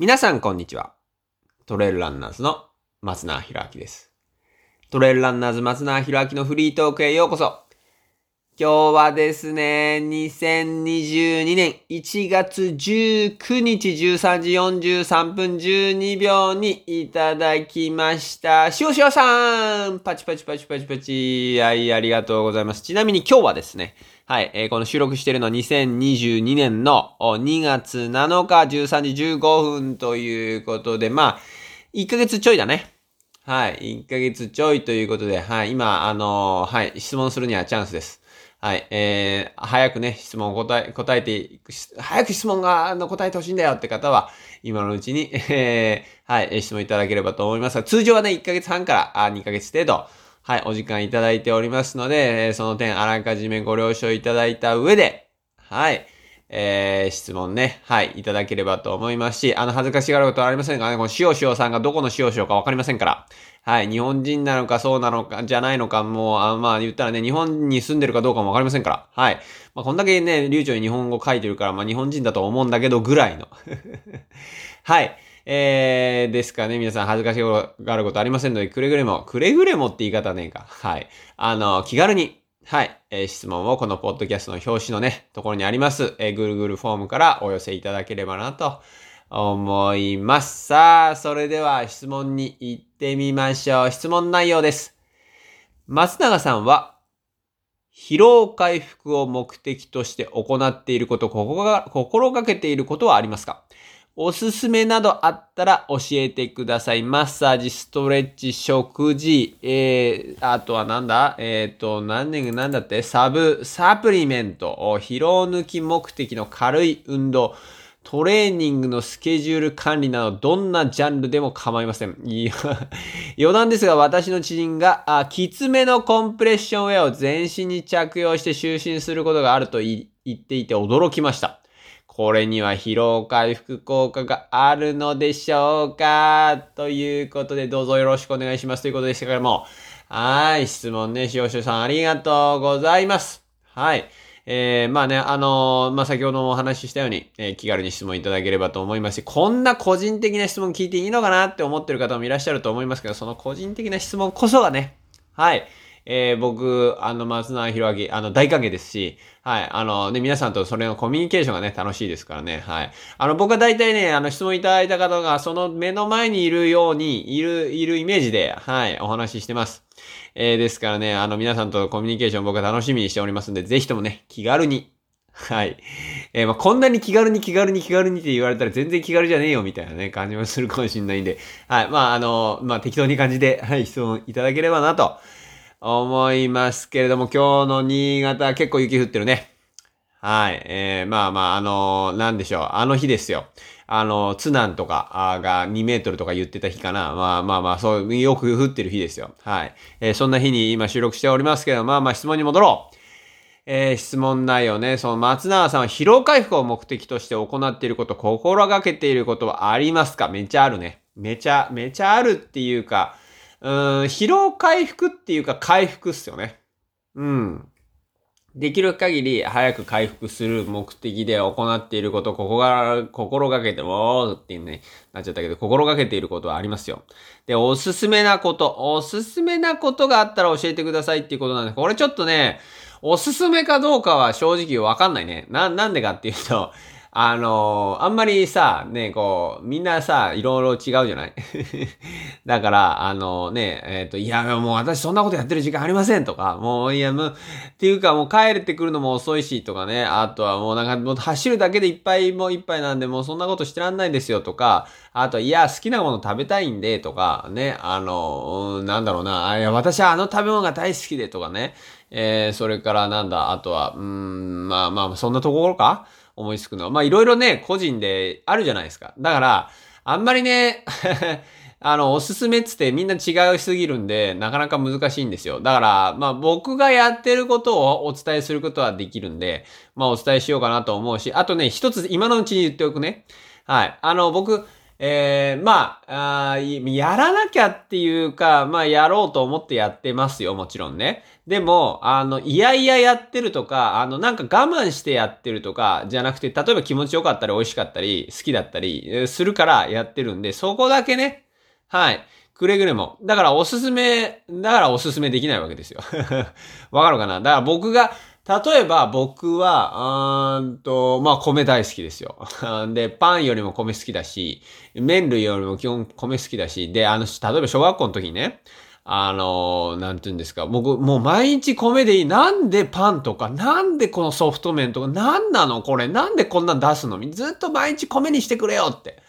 皆さんこんにちは。トレイルランナーズの松永博明です。トレイルランナーズ松永博明のフリートークへようこそ。今日はですね、2022年1月19日13時43分12秒にいただきました。しおしおさんパチパチパチパチパチはい、ありがとうございます。ちなみに今日はですね、はい、えーこの収録しているのは2022年の2月7日13時15分ということで、まあ、1ヶ月ちょいだね。はい、1ヶ月ちょいということで、はい、今、あのーはい、質問するにはチャンスです。はい、えー、早くね、質問を答え、答えていく、早く質問が、あの、答えてほしいんだよって方は、今のうちに、えー、はい、質問いただければと思いますが、通常はね、1ヶ月半から、あ2ヶ月程度、はい、お時間いただいておりますので、その点、あらかじめご了承いただいた上で、はい、えー、質問ね、はい、いただければと思いますし、あの、恥ずかしがることはありませんがね、この塩塩さんがどこの塩塩かわかりませんから、はい、日本人なのかそうなのか、じゃないのか、もう、あまあ言ったらね、日本に住んでるかどうかもわかりませんから、はい。まあこんだけね、流暢に日本語書いてるから、まあ日本人だと思うんだけど、ぐらいの。はい。えー、ですかね、皆さん恥ずかしがることありませんので、くれぐれも、くれぐれもって言い方ねえか。はい。あの、気軽に、はい、えー質問をこのポッドキャストの表紙のね、ところにあります、えー、Google フォームからお寄せいただければなと思います。さあ、それでは質問に行ってみましょう。質問内容です。松永さんは、疲労回復を目的として行っていること、ここが心がけていることはありますか？おすすめなどあったら教えてください。マッサージ、ストレッチ、食事、えー、あとはなんだ？えっ、と、何年、なんだって？サブ、サプリメント、疲労抜き目的の軽い運動、トレーニングのスケジュール管理など、どんなジャンルでも構いません。いや、余談ですが、私の知人が、あ、きつめのコンプレッションウェアを全身に着用して就寝することがあると言っていて驚きました。これには疲労回復効果があるのでしょうか？ということで、どうぞよろしくお願いしますということでしたけれども。はい、質問ね、しおしおさんありがとうございます。はい。えー、まあね、あのーまあ、先ほどもお話ししたように、えー気軽に質問いただければと思いますし、こんな個人的な質問聞いていいのかなって思ってる方もいらっしゃると思いますけど、その個人的な質問こそがね、はい。えー僕、あの、松永博明、あの、大歓迎ですし、はい。あの、ね、皆さんとそれのコミュニケーションがね、楽しいですからね。はい。あの、僕は大体ね、あの、質問いただいた方が、その目の前にいるように、いる、いるイメージで、はい、お話ししてます。えーですからね、あの、皆さんとコミュニケーション僕は楽しみにしておりますんで、ぜひともね、気軽に、はい。えーまあ、こんなに気軽に気軽に気軽にって言われたら全然気軽じゃねえよみたいなね、感じもするかもしれないんで、はい。まあ、あの、まあ、適当に感じで、はい、質問いただければなと思いますけれども、今日の新潟結構雪降ってるね。はい。えー、まあまあ、あのなんでしょう。あの日ですよ。あの、津南とかが2メートルとか言ってた日かな。まあまあまあ、そう、よく降ってる日ですよ。はい。えーそんな日に今収録しておりますけど、まあまあ質問に戻ろう。えー質問内容ね。その松永さんは疲労回復を目的として行っていること、心がけていることはありますか？めちゃあるね。めちゃ、めちゃあるっていうか、うーん、疲労回復っていうか回復っすよね。うん。できる限り早く回復する目的で行っていること、ここが、心がけても、ってね、なっちゃったけど、心がけていることはありますよ。で、おすすめなこと、おすすめなことがあったら教えてくださいっていうことなんです。これちょっとね、おすすめかどうかは正直わかんないね。な、なんでかっていうと、あのあんまりさ、ね、こう、みんなさ、いろいろ違うじゃない？だから、あのね、えっ、と、いや、もう私そんなことやってる時間ありませんとか、もう、いや、もう、っていうかもう帰ってくるのも遅いしとかね、あとはもうなんかもう走るだけでいっぱいもういっぱいなんで、もうそんなことしてらんないですよとか、あと、いや、好きなもの食べたいんでとか、ね、あの、うんなんだろうな、あいや、私はあの食べ物が大好きでとかね、えー、それからなんだ、あとは、うん、まあまあ、そんなところか？思いつくのは。まあいろいろね、個人であるじゃないですか。だから、あんまりね、あの、おすすめっつってみんな違いすぎるんで、なかなか難しいんですよ。だから、まあ僕がやってることをお伝えすることはできるんで、まあお伝えしようかなと思うし、あとね、一つ今のうちに言っておくね。はい。あの、僕、えー、まああ、やらなきゃっていうか、まあ、やろうと思ってやってますよ、もちろんね。でも、あの、いやいややってるとか、あの、なんか我慢してやってるとか、じゃなくて、例えば気持ちよかったり美味しかったり、好きだったり、するからやってるんで、そこだけね、はい。くれぐれも。だからおすすめ、だからおすすめできないわけですよ。わかるかな？だから僕が、例えば僕は、うんと、まあ米大好きですよ。で、パンよりも米好きだし、麺類よりも基本米好きだし、で、あの、例えば小学校の時にね、あの、なんて言うんですか。僕、もう毎日米でいい。なんでパンとか、なんでこのソフト麺とか、なんなのこれ、なんでこんなん出すの？ずっと毎日米にしてくれよって。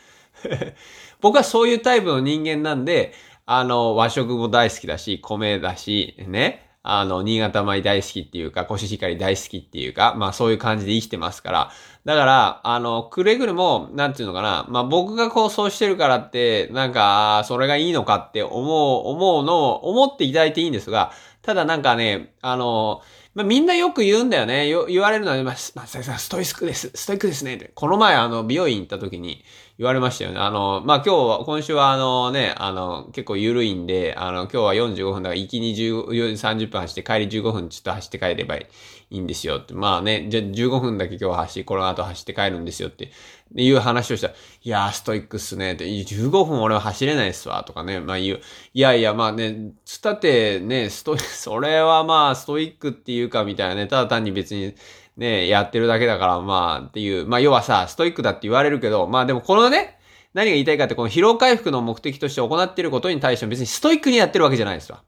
僕はそういうタイプの人間なんで、あの、和食も大好きだし、米だし、ね。あの、新潟米大好きっていうか、コシヒカリ大好きっていうか、まあそういう感じで生きてますから。だから、あの、くれぐれも、なんていうのかな。まあ僕がこうそうしてるからって、なんか、それがいいのかって思う、思うのを、思っていただいていいんですが、ただなんかね、あの、まあ、みんなよく言うんだよね。よ言われるのは、まあ、まあ、ストイックです。ストイックですね。この前、あの、美容院行った時に言われましたよね。あの、まあ、今日は、今週はあのね、あの、結構緩いんで、あの、今日は45分だから、行きに10 30分走って、帰り15分ちょっと走って帰ればいいいいんですよって。まあね、じゃ15分だけ今日走り、この後走って帰るんですよっていう話をしたら、いやー、ストイックっすねって、15分俺は走れないっすわ、とかね、まあ言う。いやいや、まあね、つったってね、ストイック、それはまあ、ストイックっていうかみたいなね、ただ単に別に、ね、やってるだけだから、まあ、っていう。まあ、要はさ、ストイックだって言われるけど、まあでもこのね、何が言いたいかって、この疲労回復の目的として行っていることに対して別にストイックにやってるわけじゃないですわ。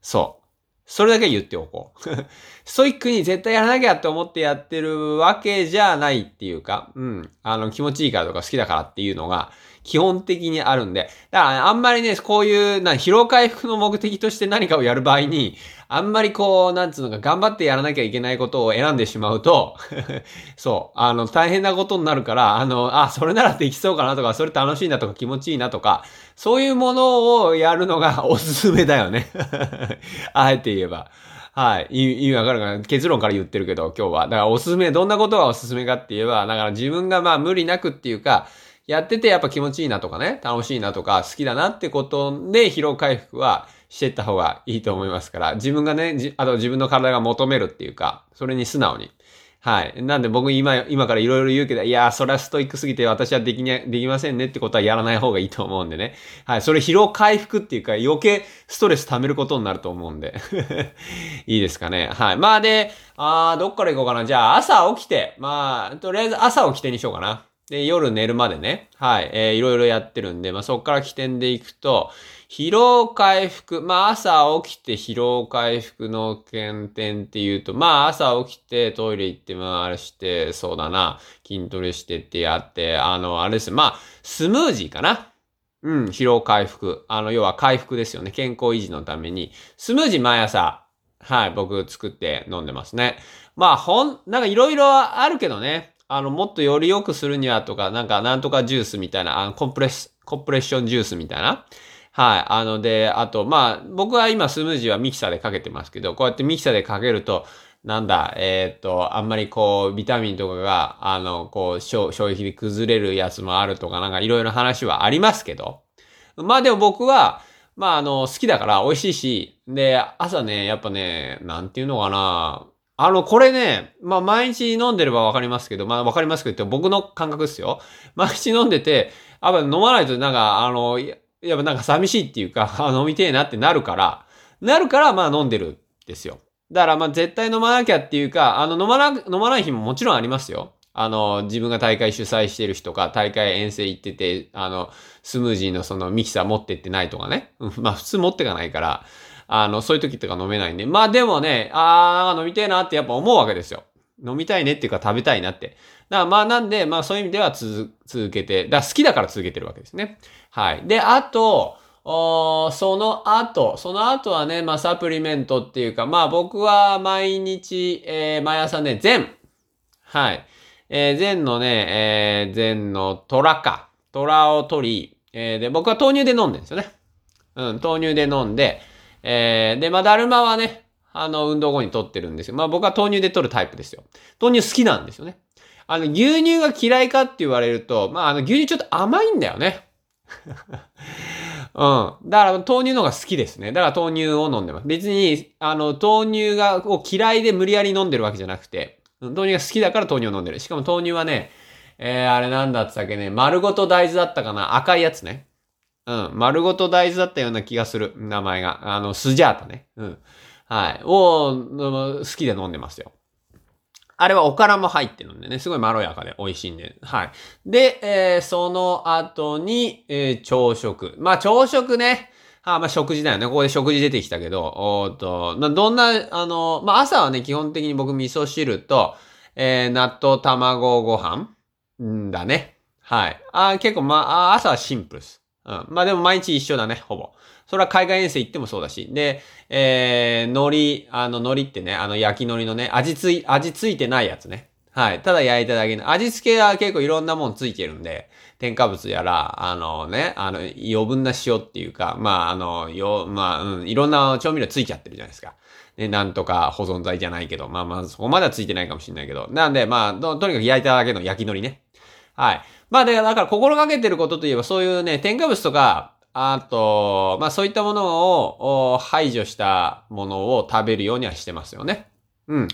そう。それだけ言っておこう。ストイックに絶対やらなきゃって思ってやってるわけじゃないっていうか、うん。あの、気持ちいいからとか好きだからっていうのが、基本的にあるんで。だから、ね、あんまりね、こういう、な、疲労回復の目的として何かをやる場合に、あんまりこう、なんつうのか、頑張ってやらなきゃいけないことを選んでしまうと そう、あの、大変なことになるから、あの、あ、それならできそうかなとか、それ楽しいなとか気持ちいいなとか、そういうものをやるのがおすすめだよね あえて言えば。はい。意味わかるかな結論から言ってるけど、今日は。だからおすすめ、どんなことがおすすめかって言えば、だから自分がまあ無理なくっていうか、やっててやっぱ気持ちいいなとかね、楽しいなとか、好きだなってことで疲労回復はしてった方がいいと思いますから、自分がね、あと自分の体が求めるっていうか、それに素直に。はい。なんで僕今、今からいろいろ言うけど、いやー、それはストイックすぎて私はできに、できませんねってことはやらない方がいいと思うんでね。はい。それ疲労回復っていうか余計ストレス溜めることになると思うんで。いいですかね。はい。まあで、あー、どっから行こうかな。じゃあ朝起きて、まあ、とりあえず朝起きてにしようかな。で、夜寝るまでね、はい、えー、いろいろやってるんで、まあ、そっから起点でいくと、疲労回復、まあ、朝起きて疲労回復の検点っていうと、まあ、朝起きてトイレ行って回して、そうだな、筋トレしてってやって、あの、あれですまあ、スムージーかな。うん、疲労回復。あの、要は回復ですよね。健康維持のために。スムージー毎朝、はい、僕作って飲んでますね。まあ、ほん、なんかいろいろあるけどね。あの、もっとより良くするにはとか、なんか、なんとかジュースみたいな、あの、コンプレッス、コンプレッションジュースみたいな？はい。あので、あと、まあ、僕は今スムージーはミキサーでかけてますけど、こうやってミキサーでかけると、なんだ、えー、っと、あんまりこう、ビタミンとかが、あの、こう、消費で崩れるやつもあるとか、なんかいろいろ話はありますけど、まあでも僕は、まああの、好きだから美味しいし、で、朝ね、やっぱね、なんていうのかな、あの、これね、まあ、毎日飲んでればわかりますけど、まあ、わかりますけど、僕の感覚ですよ。毎日飲んでて、やっぱ飲まないとなんか、あの、やっぱなんか寂しいっていうか、飲みてえなってなるから、なるから、まあ飲んでるんですよ。だからまあ絶対飲まなきゃっていうか、あの飲まな、飲まない日ももちろんありますよ。あの、自分が大会主催してる人か、大会遠征行ってて、あの、スムージーのそのミキサー持ってってないとかね。まあ普通持ってかないから、あの、そういう時とか飲めないんで。まあでもね、あー、飲みたいなってやっぱ思うわけですよ。飲みたいねっていうか食べたいなって。だからまあなんで、まあそういう意味では続けて、だ好きだから続けてるわけですね。はい。で、あと、その後、その後はね、まあサプリメントっていうか、まあ僕は毎日、えー、毎朝ね、全。はい。えー、全のね、えー、全の虎か。虎を取り、えー、で、僕は豆乳で飲んでるんですよね。うん、豆乳で飲んで、えー、で、まあ、だるまはね、あの、運動後に取ってるんですよ。まあ、僕は豆乳で取るタイプですよ。豆乳好きなんですよね。あの、牛乳が嫌いかって言われると、まあ、あの、牛乳ちょっと甘いんだよね。うん。だから、豆乳の方が好きですね。だから豆乳を飲んでます。別に、あの、豆乳が、を嫌いで無理やり飲んでるわけじゃなくて、豆乳が好きだから豆乳を飲んでる。しかも豆乳はね、えー、あれなんだって言ったっけね、丸ごと大豆だったかな赤いやつね。うん。丸ごと大豆だったような気がする。名前が。あの、スジャータね。うん。はい。を、好きで飲んでますよ。あれはおからも入ってるんでね、すごいまろやかで美味しいんで。はい。で、えー、その後に、えー、朝食。まあ、朝食ね。あまあ、食事だよね。ここで食事出てきたけど、おっと、どんな、あの、まあ、朝はね、基本的に僕味噌汁と、えー、納豆卵ご飯んだね。はい。あ結構、まあ、朝はシンプルです。うん。まあでも毎日一緒だね、ほぼ。それは海外遠征行ってもそうだし。で、えー、海苔、あの、海苔ってね、あの、焼き海苔のね、味つい、味ついてないやつね。はい。ただ焼いただけの。味付けは結構いろんなもんついてるんで、添加物やら、あのね、あの、余分な塩っていうか、まあ、あの、よ、まあ、うん、いろんな調味料ついちゃってるじゃないですか。ね、なんとか保存剤じゃないけど、まあまあ、そこまではついてないかもしれないけど。なんで、まあ、と、とにかく焼いただけの焼き海苔ね。はい。まあ、で、だから心がけてることといえば、そういうね、添加物とか、あと、まあそういったものを排除したものを食べるようにはしてますよね。うん。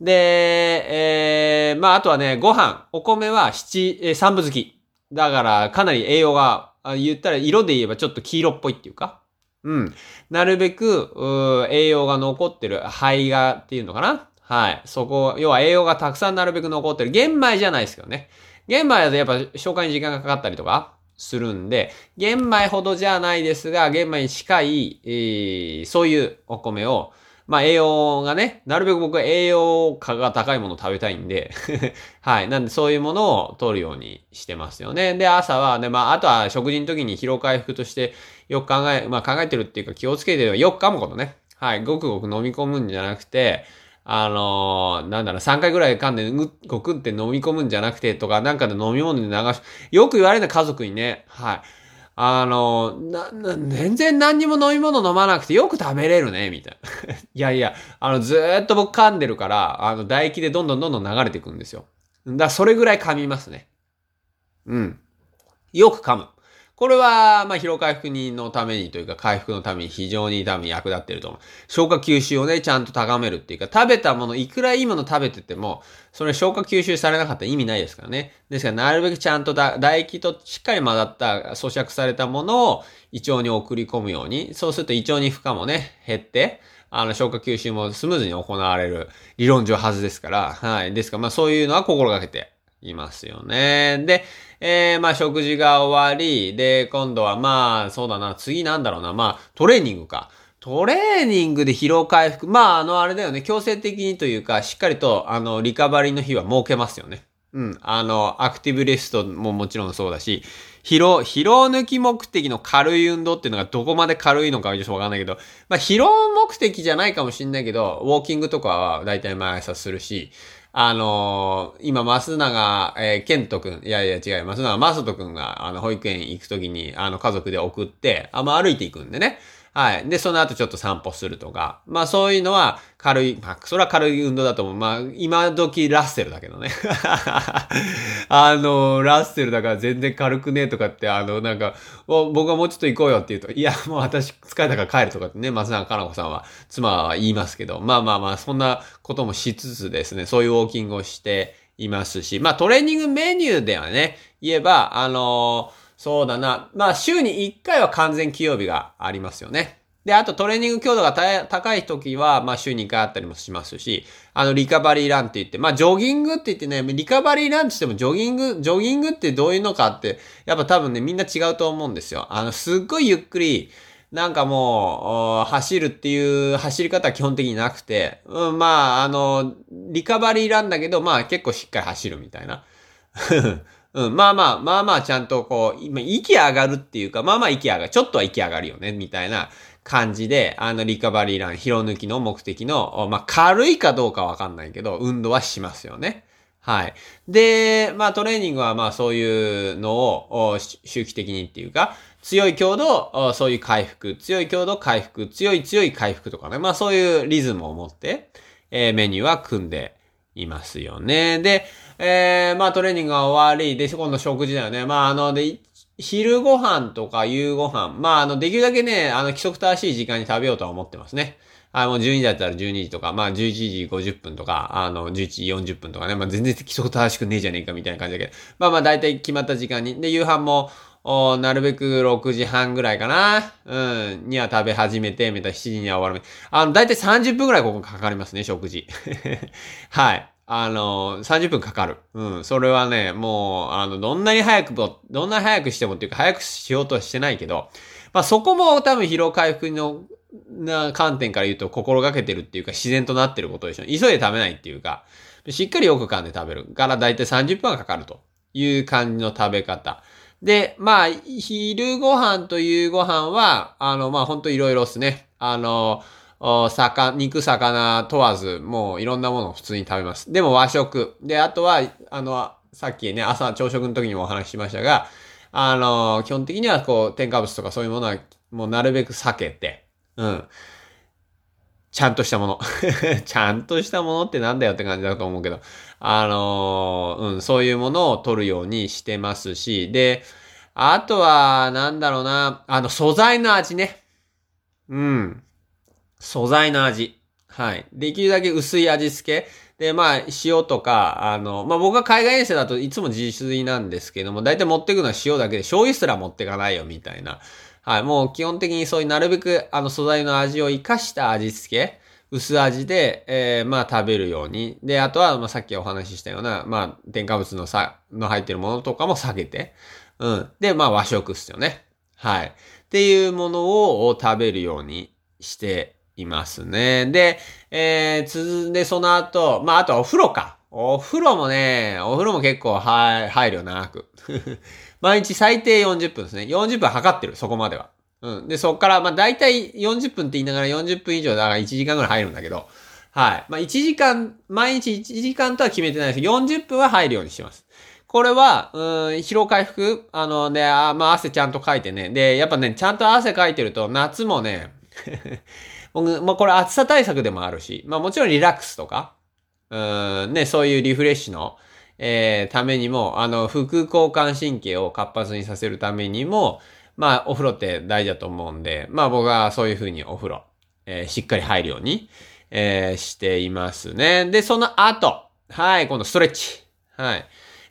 で、えー、まああとはね、ご飯、お米は七、えー、三分好き。だからかなり栄養が、言ったら色で言えばちょっと黄色っぽいっていうか。うん。なるべく、栄養が残ってる胚芽っていうのかなはい。そこ、要は栄養がたくさんなるべく残ってる。玄米じゃないですけどね。玄米だとやっぱ消化に時間がかかったりとか、するんで、玄米ほどじゃないですが、玄米に近い、えー、そういうお米を、まあ栄養がね、なるべく僕は栄養価が高いものを食べたいんで はい。なんでそういうものを取るようにしてますよね。で、朝は、ね、まああとは食事の時に疲労回復としてよく考え、まあ考えてるっていうか気をつけてよく噛むことね。はい。ごくごく飲み込むんじゃなくて、あのー、なんだろう、3回ぐらい噛んで、ごくって飲み込むんじゃなくて、とか、なんかで飲み物で流し、よく言われる家族にね、はい。あのー、な、な、全然何にも飲み物飲まなくてよく食べれるね、みたいな。いやいや、あの、ずーっと僕噛んでるから、あの、唾液でどんどんどんどん流れていくんですよ。だそれぐらい噛みますね。うん。よく噛む。これは、まあ、疲労回復人のためにというか、回復のために非常に多分役立ってると思う。消化吸収をね、ちゃんと高めるっていうか、食べたもの、いくらいいもの食べてても、それ消化吸収されなかったら意味ないですからね。ですから、なるべくちゃんとだ唾液としっかり混ざった咀嚼されたものを胃腸に送り込むように、そうすると胃腸に負荷もね、減って、あの、消化吸収もスムーズに行われる理論上はずですから、はい。ですから、まあそういうのは心がけていますよね。で、えー、まあ食事が終わり、で、今度はまあ、そうだな、次なんだろうな、まあ、トレーニングか。トレーニングで疲労回復。まあ、あの、あれだよね。強制的にというか、しっかりと、あの、リカバリーの日は設けますよね。うん。あの、アクティブレストももちろんそうだし、疲労、疲労抜き目的の軽い運動っていうのがどこまで軽いのかはちょっとわかんないけど、まあ、疲労目的じゃないかもしんないけど、ウォーキングとかは大体毎朝するし、あのー、今、増永、えー、ケントくん、いやいや違います、増永正人くんが、あの、保育園行くときに、あの、家族で送って、あ、まあ、歩いていくんでね。はい。で、その後ちょっと散歩するとか。まあそういうのは軽い、まあそれは軽い運動だと思う。まあ今時ラッセルだけどね。あの、ラッセルだから全然軽くねとかって、あの、なんか、僕はもうちょっと行こうよって言うと、いや、もう私疲れたから帰るとかってね、松永かな子さんは、妻は言いますけど、まあまあまあ、そんなこともしつつですね、そういうウォーキングをしていますし、まあトレーニングメニューではね、言えば、あのーそうだな。まあ、週に1回は完全休養日がありますよね。で、あとトレーニング強度が高い時は、まあ週に1回あったりもしますし、あの、リカバリーランって言って、まあジョギングって言ってね、リカバリーランってしてもジョギング、ジョギングってどういうのかって、やっぱ多分ね、みんな違うと思うんですよ。あの、すっごいゆっくり、なんかもう、走るっていう走り方は基本的になくて、うん、まあ、あの、リカバリーランだけど、まあ結構しっかり走るみたいな。うん、まあまあ、まあまあちゃんとこう、今、息上がるっていうか、まあまあ息上がる、ちょっとは息上がるよね、みたいな感じで、あの、リカバリーラン、疲労抜きの目的の、まあ軽いかどうかわかんないけど、運動はしますよね。はい。で、まあトレーニングはまあそういうのを周期的にっていうか、強い強度、そういう回復、強い強度回復、強い強い回復とかね。まあそういうリズムを持って、えー、メニューは組んでいますよね。で、えー、まあトレーニングが終わり、で、今度食事だよね。まああの、で、昼ご飯とか夕ご飯、まああの、できるだけね、あの、規則正しい時間に食べようとは思ってますね。あもう12時だったら12時とか、まあ11時50分とか、あの、11時40分とかね、まあ全然規則正しくねえじゃねえかみたいな感じだけど、まあまあ大体決まった時間に。で、夕飯も、おなるべく6時半ぐらいかな。うん。には食べ始めて、また7時には終わる。あの、だいたい30分ぐらいここかかりますね、食事。はい。あの、30分かかる。うん。それはね、もう、あの、どんなに早くもどんなに早くしてもっていうか、早くしようとはしてないけど、まあそこも多分疲労回復の、な観点から言うと心がけてるっていうか自然となってることでしょ。急いで食べないっていうか、しっかりよく噛んで食べるからだいたい30分はかかるという感じの食べ方。で、まあ、昼ご飯と夕ご飯は、あの、まあ、ほんといろいろですね。あの、魚、肉、魚問わず、もういろんなものを普通に食べます。でも和食。で、あとは、あの、さっきね、朝朝食の時にもお話ししましたが、あの、基本的にはこう、添加物とかそういうものは、もうなるべく避けて、うん。ちゃんとしたもの。ちゃんとしたものってなんだよって感じだと思うけど、あの、うん、そういうものを取るようにしてますし、で、あとは、なんだろうな、あの、素材の味ね。うん。素材の味。はい。できるだけ薄い味付け。で、まあ、塩とか、あの、まあ僕は海外遠征だといつも自炊なんですけども、だいたい持ってくのは塩だけで、醤油すら持ってかないよ、みたいな。はい。もう基本的にそういうなるべく、あの、素材の味を活かした味付け。薄味で、えー、まあ食べるように。で、あとは、まあさっきお話ししたような、まあ添加物のさ、の入ってるものとかも下げて。うん。で、まあ和食っすよね。はい。っていうものを食べるようにしていますね。で、えー、つで、その後、まあ、あとお風呂か。お風呂もね、お風呂も結構入るよ長く。毎日最低40分ですね。40分測ってる、そこまでは。うん。で、そっから、まあ、大体40分って言いながら40分以上だから1時間ぐらい入るんだけど、はい。まあ、1時間、毎日1時間とは決めてないですけど、40分は入るようにしてます。これは、うん、疲労回復あのね、あまあ、汗ちゃんとかいてね。で、やっぱね、ちゃんと汗かいてると、夏もね、僕、まあ、これ暑さ対策でもあるし、まあ、もちろんリラックスとか、うん、ね、そういうリフレッシュの、えー、ためにも、あの、副交感神経を活発にさせるためにも、まあ、お風呂って大事だと思うんで、まあ僕はそういうふうにお風呂、えー、しっかり入るように、えー、していますね。で、その後、はい、今度ストレッチ。はい。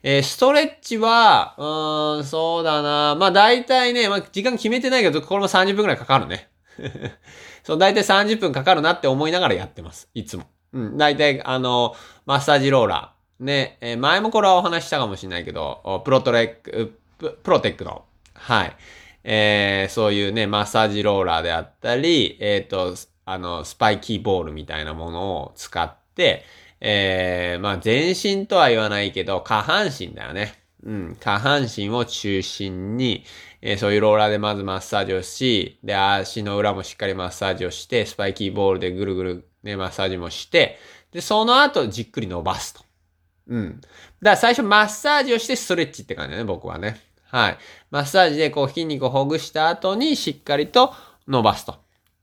えー、ストレッチは、うーん、そうだな。まあ大体ね、まあ時間決めてないけど、これも30分くらいかかるね。そう、大体30分かかるなって思いながらやってます。いつも。うん、大体、あの、マッサージローラー。ね、えー、前もこれはお話したかもしれないけど、プロトレック、プロテックの、はい。えー、そういうね、マッサージローラーであったり、えっ、ー、と、あの、スパイキーボールみたいなものを使って、えー、まあ、全身とは言わないけど、下半身だよね。うん、下半身を中心に、えー、そういうローラーでまずマッサージをし、で、足の裏もしっかりマッサージをして、スパイキーボールでぐるぐるね、マッサージもして、で、その後じっくり伸ばすと。うん。だから最初マッサージをしてストレッチって感じだね、僕はね。はい。マッサージでこう筋肉をほぐした後にしっかりと伸ばすと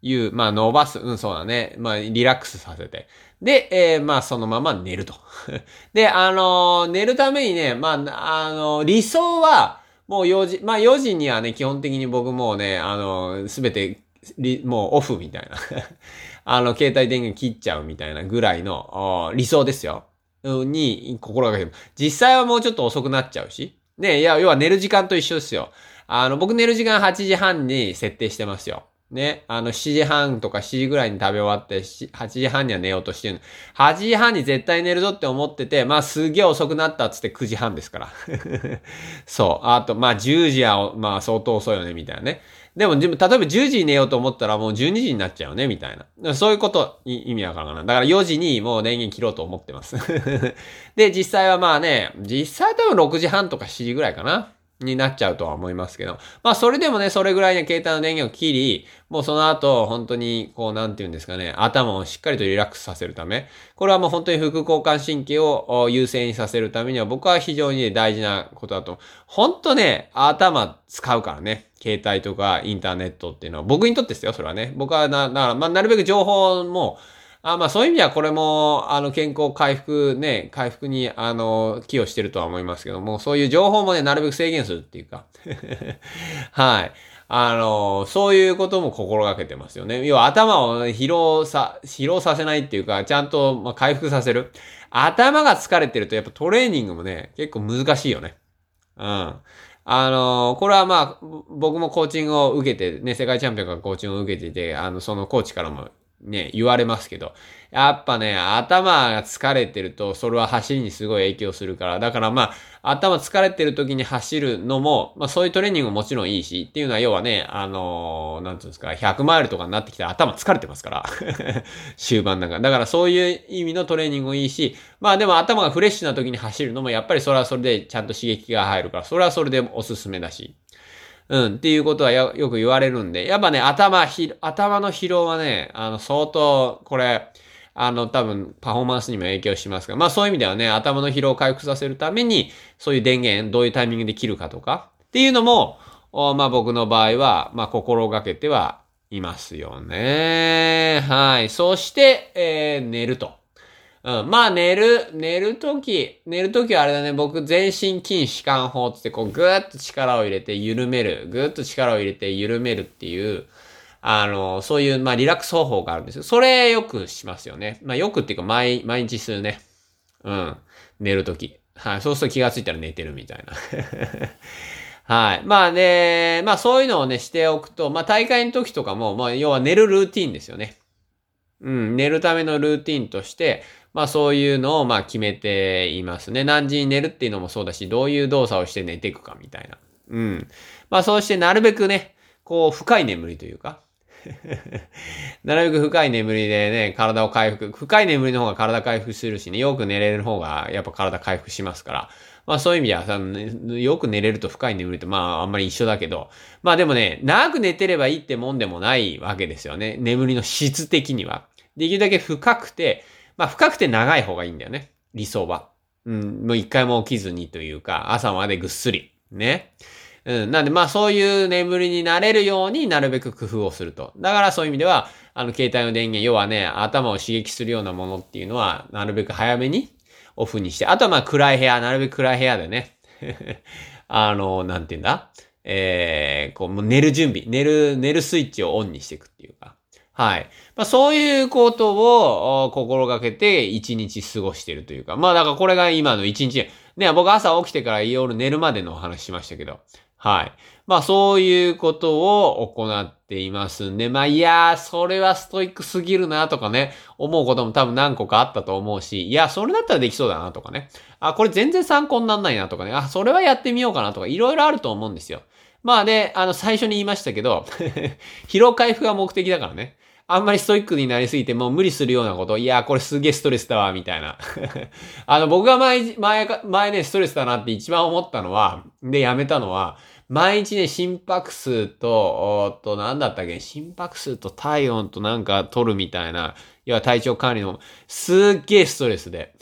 いう、まあ伸ばす、うん、そうだね。まあリラックスさせて。で、えー、まあそのまま寝ると。で、あのー、寝るためにね、まあ、あのー、理想は、もう4時、まあ4時にはね、基本的に僕もうね、あのすべて、もうオフみたいな。あの、携帯電源切っちゃうみたいなぐらいの理想ですよ。に心がけて実際はもうちょっと遅くなっちゃうし。ね、いや、要は寝る時間と一緒ですよ。あの、僕寝る時間8時半に設定してますよ。ね、あの、7時半とか7時ぐらいに食べ終わって、8時半には寝ようとしてるの。8時半に絶対寝るぞって思ってて、まあすげえ遅くなったっつって9時半ですから。そう。あと、まあ10時は、まあ相当遅いよね、みたいなね。でも、例えば10時に寝ようと思ったらもう12時になっちゃうよね、みたいな。そういうことに意味わからんかな。だから4時にもう電源切ろうと思ってます で、実際はまあね、実際多分6時半とか7時ぐらいかな。になっちゃうとは思いますけど。まあそれでもね、それぐらいね、携帯の電源を切り、もうその後、本当に、こう、なんて言うんですかね、頭をしっかりとリラックスさせるため、これはもう本当に副交感神経を優先にさせるためには、僕は非常に大事なことだと。本当ね、頭使うからね。携帯とかインターネットっていうのは、僕にとってですよ、それはね。僕はな、な、まあ、なるべく情報も、あまあそういう意味ではこれも、あの、健康回復ね、回復に、あの、寄与してるとは思いますけども、そういう情報もね、なるべく制限するっていうか はい。あの、そういうことも心がけてますよね。要は頭を疲労さ、疲労させないっていうか、ちゃんと、ま回復させる。頭が疲れてるとやっぱトレーニングもね、結構難しいよね。うん。あの、これはまあ、僕もコーチングを受けて、ね、世界チャンピオンがコーチングを受けていて、あの、そのコーチからもね、言われますけど、やっぱね、頭が疲れてると、それは走りにすごい影響するから、だからまあ、頭疲れてる時に走るのも、まあそういうトレーニングももちろんいいし、っていうのは要はね、あのー、なんていうんですか、100マイルとかになってきたら頭疲れてますから 終盤なんか。だからそういう意味のトレーニングもいいし、まあでも頭がフレッシュな時に走るのも、やっぱりそれはそれでちゃんと刺激が入るから、それはそれでおすすめだし。うん、っていうことはよく言われるんで、やっぱね、頭、ひ、頭の疲労はね、あの、相当、これ、あの、多分、パフォーマンスにも影響しますが、まあそういう意味ではね、頭の疲労を回復させるために、そういう電源、どういうタイミングで切るかとか、っていうのも、まあ僕の場合は、まあ心がけてはいますよね。はい。そして、えー、寝ると。うん。まあ寝る、寝るとき、寝るときはあれだね、僕全身筋弛緩法ってこうぐーっと力を入れて緩める、ぐーっと力を入れて緩めるっていう、あの、そういう、まあリラックス方法があるんですよ。それよくしますよね。まあよくっていうか毎、毎日するね。うん。寝るとき。はい。そうすると気がついたら寝てるみたいな。はい。まあね、まあそういうのをね、しておくと、まあ大会の時とかも、まあ要は寝るルーティンですよね。うん、寝るためのルーティンとして、まあそういうのをまあ決めていますね。何時に寝るっていうのもそうだし、どういう動作をして寝ていくかみたいな。うん。まあそうしてなるべくね、こう深い眠りというか、なるべく深い眠りでね、体を回復。深い眠りの方が体回復するしね、よく寝れる方がやっぱ体回復しますから。まあそういう意味ではさ、よく寝れると深い眠りとまああんまり一緒だけど、まあでもね、長く寝てればいいってもんでもないわけですよね。眠りの質的には。できるだけ深くて、まあ深くて長い方がいいんだよね。理想は。うん、もう一回も起きずにというか、朝までぐっすり。ね。うん。なんで、まあそういう眠りになれるようになるべく工夫をすると。だからそういう意味では、あの、携帯の電源、要はね、頭を刺激するようなものっていうのは、なるべく早めにオフにして、あとはまあ暗い部屋、なるべく暗い部屋でね。あの、なんて言うんだ？えー、こう、もう寝る準備、寝る、寝るスイッチをオンにしていくっていうか。はい。まあ、そういうことを心がけて一日過ごしてるというか。まあ、だからこれが今の一日。ね、僕朝起きてから夜寝るまでのお話しましたけど。はい。まあ、そういうことを行っていますんで、まあ、いやー、それはストイックすぎるなとかね、思うことも多分何個かあったと思うし、いや、それだったらできそうだなとかね。あ、これ全然参考になんないなとかね。あ、それはやってみようかなとか、いろいろあると思うんですよ。まあで、あの、最初に言いましたけど 疲労回復が目的だからね。あんまりストイックになりすぎてもう無理するようなこと、いや、これすげえストレスだわ、みたいな。あの、僕が前、前、前ね、ストレスだなって一番思ったのは、で、やめたのは、毎日ね、心拍数と、おっと、なんだったっけ、心拍数と体温となんか取るみたいな、要は体調管理の、すっげえストレスで。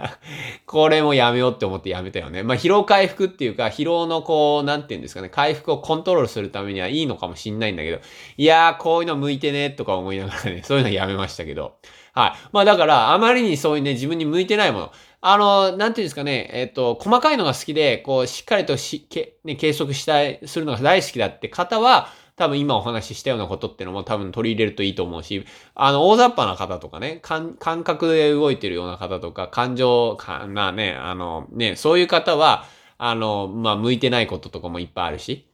これもやめようって思ってやめたよね。まあ、疲労回復っていうか、疲労のこう、なんていうんですかね、回復をコントロールするためにはいいのかもしんないんだけど、いやー、こういうの向いてね、とか思いながらね、そういうのやめましたけど。はい。まあだから、あまりにそういうね、自分に向いてないもの。あの、なんていうんですかね、えっ、と、細かいのが好きで、こう、しっかりとし、け、ね、計測したい、するのが大好きだって方は、多分今お話ししたようなことっていうのも多分取り入れるといいと思うし、あの、大雑把な方とかね、感感覚で動いてるような方とか、感情、か、なね、あの、ね、そういう方は、あの、まあ、向いてないこととかもいっぱいあるし、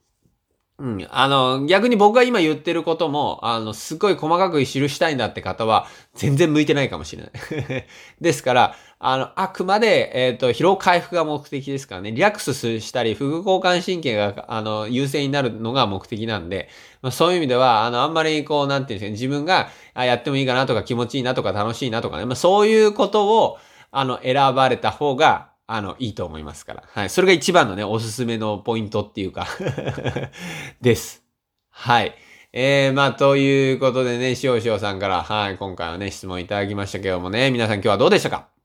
うん。あの、逆に僕が今言ってることも、あの、すっごい細かく記したいんだって方は、全然向いてないかもしれない。ですから、あの、あくまで、えっ、ー、と、疲労回復が目的ですからね、リラックスしたり、副交感神経が、あの、優勢になるのが目的なんで、まあ、そういう意味では、あの、あんまりこう、なんていうんですかね、自分が、あ、やってもいいかなとか、気持ちいいなとか、楽しいなとかね、まあ、そういうことを、あの、選ばれた方が、あの、いいと思いますから。はい。それが一番のね、おすすめのポイントっていうか です。はい。えー、まあ、ということでね、しおしおさんから、はい、今回はね、質問いただきましたけどもね、皆さん今日はどうでしたか？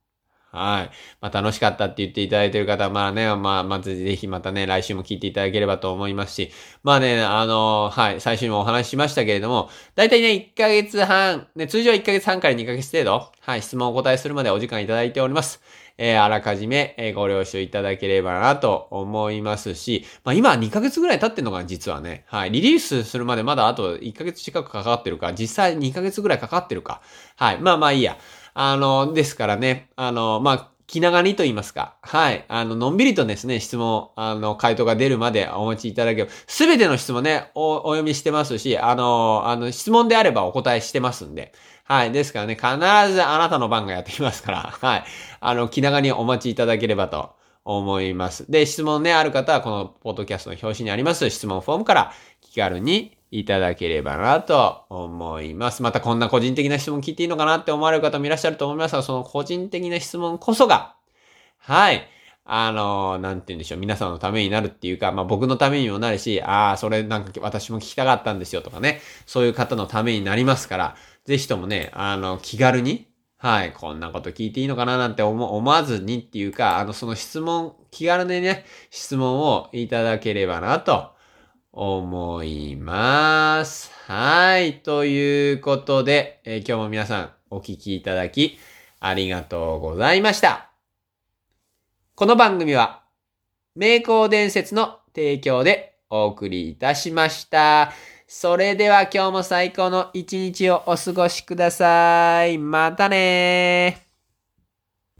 はい。まあ楽しかったって言っていただいてる方は、まあね、まあ、まずぜひまたね、来週も聞いていただければと思いますし、まあね、あの、はい、最初にもお話ししましたけれども、だいたいね、1ヶ月半、ね、通常1ヶ月半から2ヶ月程度、はい、質問をお答えするまでお時間いただいております。えー、あらかじめ、えー、ご了承いただければなと思いますし、まあ今2ヶ月ぐらい経ってんのかな、実はね。はい。リリースするまでまだあと1ヶ月近くかかってるか、実際2ヶ月ぐらいかかってるか。はい。まあまあいいや。あの、ですからね、あの、まあ、気長にと言いますか。はい。あの、のんびりとですね、質問、あの、回答が出るまでお待ちいただければ、すべての質問ねお、お読みしてますし、あの、あの、質問であればお答えしてますんで。はい。ですからね、必ずあなたの番がやってきますから、はい。あの、気長にお待ちいただければと思います。で、質問ね、ある方は、このポッドキャストの表紙にあります質問フォームから気軽にいただければなと思います。またこんな個人的な質問聞いていいのかなって思われる方もいらっしゃると思いますが、その個人的な質問こそが、はい。あの、なんて言うんでしょう。皆さんのためになるっていうか、まあ僕のためにもなるし、ああ、それなんか私も聞きたかったんですよとかね。そういう方のためになりますから、ぜひともね、あの、気軽に、はい、こんなこと聞いていいのかななんて思思わずにっていうか、あの、その質問、気軽にね、質問をいただければなと思います。はい、ということで、えー、今日も皆さんお聞きいただきありがとうございました。この番組は、名工伝説の提供でお送りいたしました。それでは今日も最高の一日をお過ごしください。またねー